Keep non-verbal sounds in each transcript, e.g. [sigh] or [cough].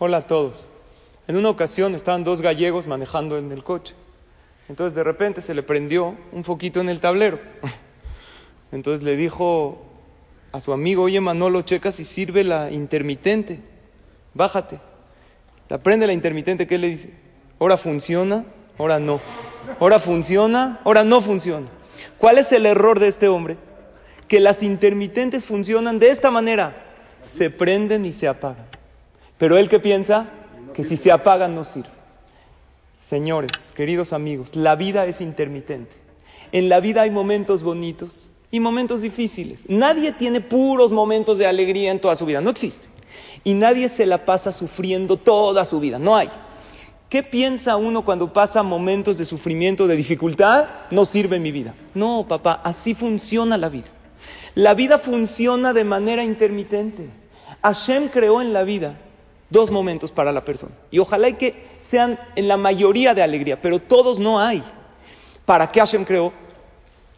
Hola a todos. En una ocasión estaban dos gallegos manejando en el coche. Entonces de repente se le prendió un foquito en el tablero. [laughs] Entonces le dijo a su amigo, oye Manolo, checa si sirve la intermitente. Bájate. La prende la intermitente, ¿qué le dice? Ahora funciona, ahora no. Ahora funciona, ahora no funciona. ¿Cuál es el error de este hombre? Que las intermitentes funcionan de esta manera. Se prenden y se apagan. Pero él que piensa que si se apagan no sirve. Señores, queridos amigos, la vida es intermitente. En la vida hay momentos bonitos y momentos difíciles. Nadie tiene puros momentos de alegría en toda su vida, no existe. Y nadie se la pasa sufriendo toda su vida, no hay. ¿Qué piensa uno cuando pasa momentos de sufrimiento, de dificultad? No sirve mi vida. No, papá, así funciona la vida. La vida funciona de manera intermitente. Hashem creó en la vida dos momentos para la persona. Y ojalá que sean en la mayoría de alegría, pero todos no hay. ¿Para qué Hashem creó?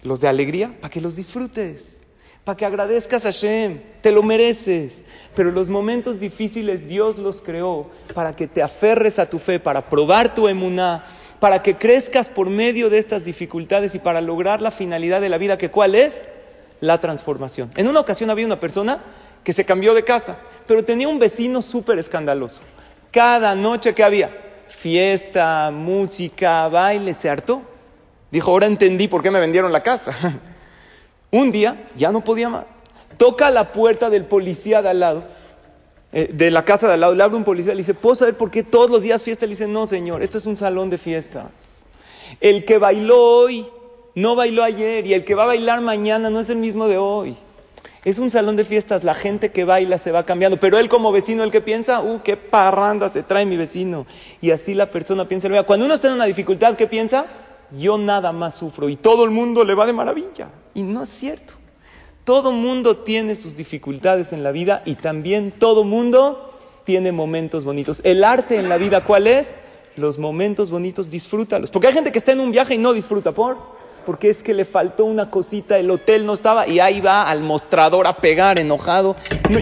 Los de alegría, para que los disfrutes, para que agradezcas a Hashem, te lo mereces. Pero los momentos difíciles Dios los creó para que te aferres a tu fe, para probar tu emuná, para que crezcas por medio de estas dificultades y para lograr la finalidad de la vida, que cuál es? La transformación. En una ocasión había una persona que se cambió de casa pero tenía un vecino súper escandaloso. Cada noche que había fiesta, música, baile, se hartó. Dijo, ahora entendí por qué me vendieron la casa. [laughs] un día ya no podía más. Toca la puerta del policía de al lado, eh, de la casa de al lado, le abre un policía, le dice, ¿puedo saber por qué todos los días fiesta? Le dice, no señor, esto es un salón de fiestas. El que bailó hoy no bailó ayer y el que va a bailar mañana no es el mismo de hoy. Es un salón de fiestas, la gente que baila se va cambiando, pero él como vecino, el que piensa, uh, qué parranda se trae mi vecino. Y así la persona piensa, cuando uno está en una dificultad, ¿qué piensa? Yo nada más sufro y todo el mundo le va de maravilla. Y no es cierto. Todo mundo tiene sus dificultades en la vida y también todo mundo tiene momentos bonitos. El arte en la vida, ¿cuál es? Los momentos bonitos, disfrútalos. Porque hay gente que está en un viaje y no disfruta por porque es que le faltó una cosita, el hotel no estaba y ahí va al mostrador a pegar enojado.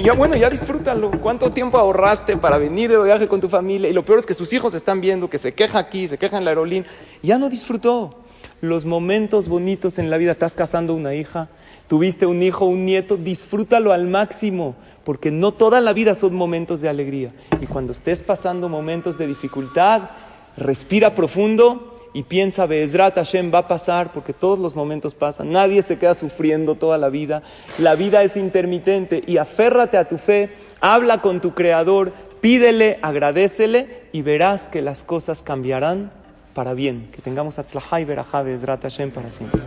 ya bueno, ya disfrútalo. ¿Cuánto tiempo ahorraste para venir de viaje con tu familia? Y lo peor es que sus hijos están viendo que se queja aquí, se queja en la aerolínea. Ya no disfrutó los momentos bonitos en la vida. Estás casando una hija, tuviste un hijo, un nieto, disfrútalo al máximo, porque no toda la vida son momentos de alegría. Y cuando estés pasando momentos de dificultad, respira profundo y piensa, Be'ezrat Hashem va a pasar, porque todos los momentos pasan, nadie se queda sufriendo toda la vida, la vida es intermitente y aférrate a tu fe, habla con tu Creador, pídele, agradecele y verás que las cosas cambiarán para bien. Que tengamos Atzlahai Berajá Be'ezrat Hashem para siempre.